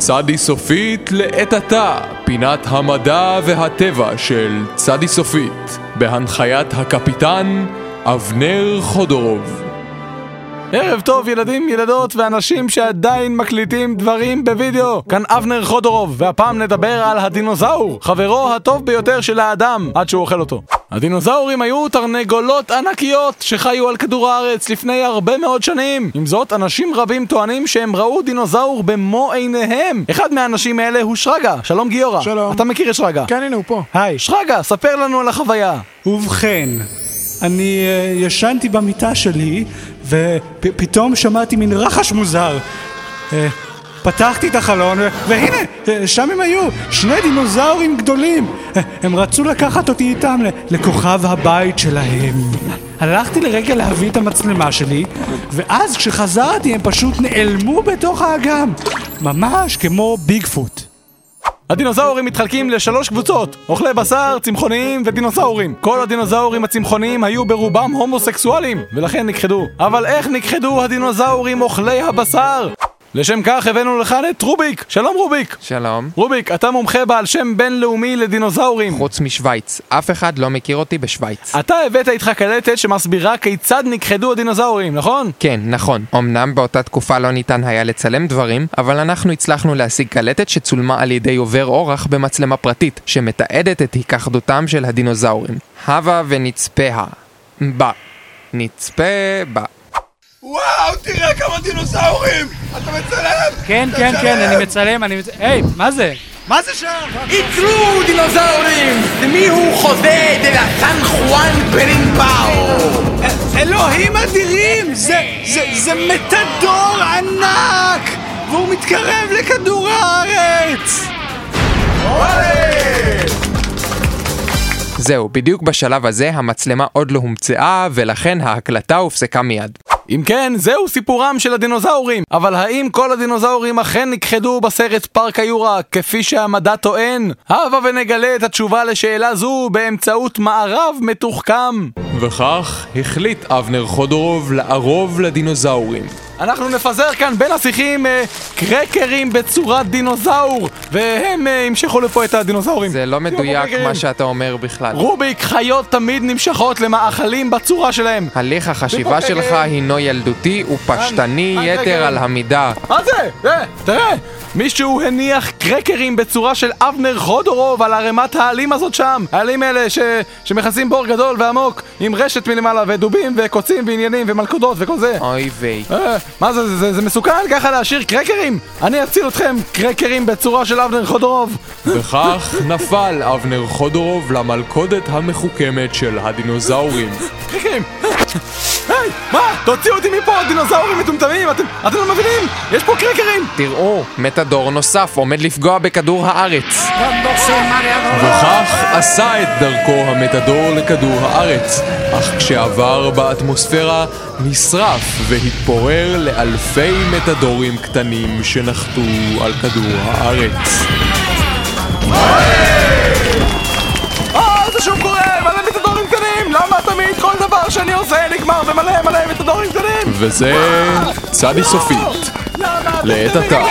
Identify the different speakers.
Speaker 1: צדי סופית לעת עתה, פינת המדע והטבע של צדי סופית, בהנחיית הקפיטן אבנר חודורוב.
Speaker 2: ערב טוב ילדים, ילדות ואנשים שעדיין מקליטים דברים בווידאו. כאן אבנר חודורוב והפעם נדבר על הדינוזאור חברו הטוב ביותר של האדם עד שהוא אוכל אותו. הדינוזאורים היו תרנגולות ענקיות שחיו על כדור הארץ לפני הרבה מאוד שנים. עם זאת אנשים רבים טוענים שהם ראו דינוזאור במו עיניהם. אחד מהאנשים האלה הוא שרגא. שלום גיורא.
Speaker 3: שלום.
Speaker 2: אתה מכיר את שרגא?
Speaker 3: כן, הנה הוא פה.
Speaker 2: היי. שרגא, ספר לנו על החוויה.
Speaker 3: ובכן, אני אה, ישנתי במיטה שלי, ופתאום שמעתי מין רחש מוזר. אה, פתחתי את החלון, והנה, אה, שם הם היו, שני דינוזאורים גדולים. הם רצו לקחת אותי איתם לכוכב הבית שלהם. הלכתי לרגע להביא את המצלמה שלי, ואז כשחזרתי הם פשוט נעלמו בתוך האגם. ממש כמו ביגפוט.
Speaker 2: הדינוזאורים מתחלקים לשלוש קבוצות אוכלי בשר, צמחוניים ודינוזאורים כל הדינוזאורים הצמחוניים היו ברובם הומוסקסואלים ולכן נכחדו אבל איך נכחדו הדינוזאורים אוכלי הבשר? לשם כך הבאנו לכאן את רוביק שלום רוביק
Speaker 4: שלום.
Speaker 2: רוביק, אתה מומחה בעל שם בינלאומי לדינוזאורים
Speaker 4: חוץ משוויץ, אף אחד לא מכיר אותי בשוויץ.
Speaker 2: אתה הבאת איתך קלטת שמסבירה כיצד נכחדו הדינוזאורים, נכון?
Speaker 4: כן, נכון. אמנם באותה תקופה לא ניתן היה לצלם דברים, אבל אנחנו הצלחנו להשיג קלטת שצולמה על ידי עובר אורח במצלמה פרטית, שמתעדת את היכחדותם של הדינוזאורים. הבה ונצפה. בה. נצפה בה.
Speaker 5: וואו, תראה כמה דינוזאורים! אתה מצלם?
Speaker 6: כן, כן, כן, אני מצלם, אני מצלם. היי, מה זה?
Speaker 5: מה זה שם?
Speaker 7: ייצרו דינוזאורים! ומי הוא חוזה דה לה סן חואן פרימפאו?
Speaker 3: אלוהים אדירים! זה, זה, זה מתדור ענק! והוא מתקרב לכדור הארץ!
Speaker 4: זהו, בדיוק בשלב הזה המצלמה עוד לא הומצאה, ולכן ההקלטה הופסקה מיד.
Speaker 2: אם כן, זהו סיפורם של הדינוזאורים. אבל האם כל הדינוזאורים אכן נכחדו בסרט פארק היורה, כפי שהמדע טוען? הבה ונגלה את התשובה לשאלה זו באמצעות מערב מתוחכם.
Speaker 1: וכך החליט אבנר חודורוב לערוב לדינוזאורים.
Speaker 2: אנחנו נפזר כאן בין השיחים אה, קרקרים בצורת דינוזאור, והם אה, ימשכו לפה את הדינוזאורים.
Speaker 4: זה לא מדויק. מה שאתה אומר בכלל.
Speaker 2: רוביק, חיות תמיד נמשכות למאכלים בצורה שלהם.
Speaker 4: הליך החשיבה שלך. הינו ילדותי ופשטני יתר. על המידה.
Speaker 2: מה זה? אה, תראה! מישהו הניח קרקרים בצורה של אבנר חודורוב על ערימת העלים הזאת שם העלים האלה ש... שמכסים בור גדול ועמוק עם רשת מלמעלה ודובים וקוצים ועניינים ומלכודות וכל זה
Speaker 4: אוי ויי.
Speaker 2: אה, מה זה, זה, זה, זה מסוכן ככה להשאיר קרקרים? אני אציל אתכם, קרקרים בצורה של אבנר חודורוב
Speaker 1: וכך נפל אבנר חודורוב למלכודת המחוכמת של הדינוזאורים.
Speaker 2: קרקרים! היי, מה? תוציאו אותי מפה, דינוזאורים מטומטמים! אתם, אתם לא מבינים? יש פה קרקרים!
Speaker 4: תראו, מתדור נוסף עומד לפגוע בכדור הארץ.
Speaker 1: וכך עשה את דרכו המתדור לכדור הארץ, אך כשעבר באטמוספירה נשרף והתפורר לאלפי מתדורים קטנים שנחתו על כדור הארץ.
Speaker 2: אה, זה שוב קורה!
Speaker 1: וזה צדי סופית. לעת עתה.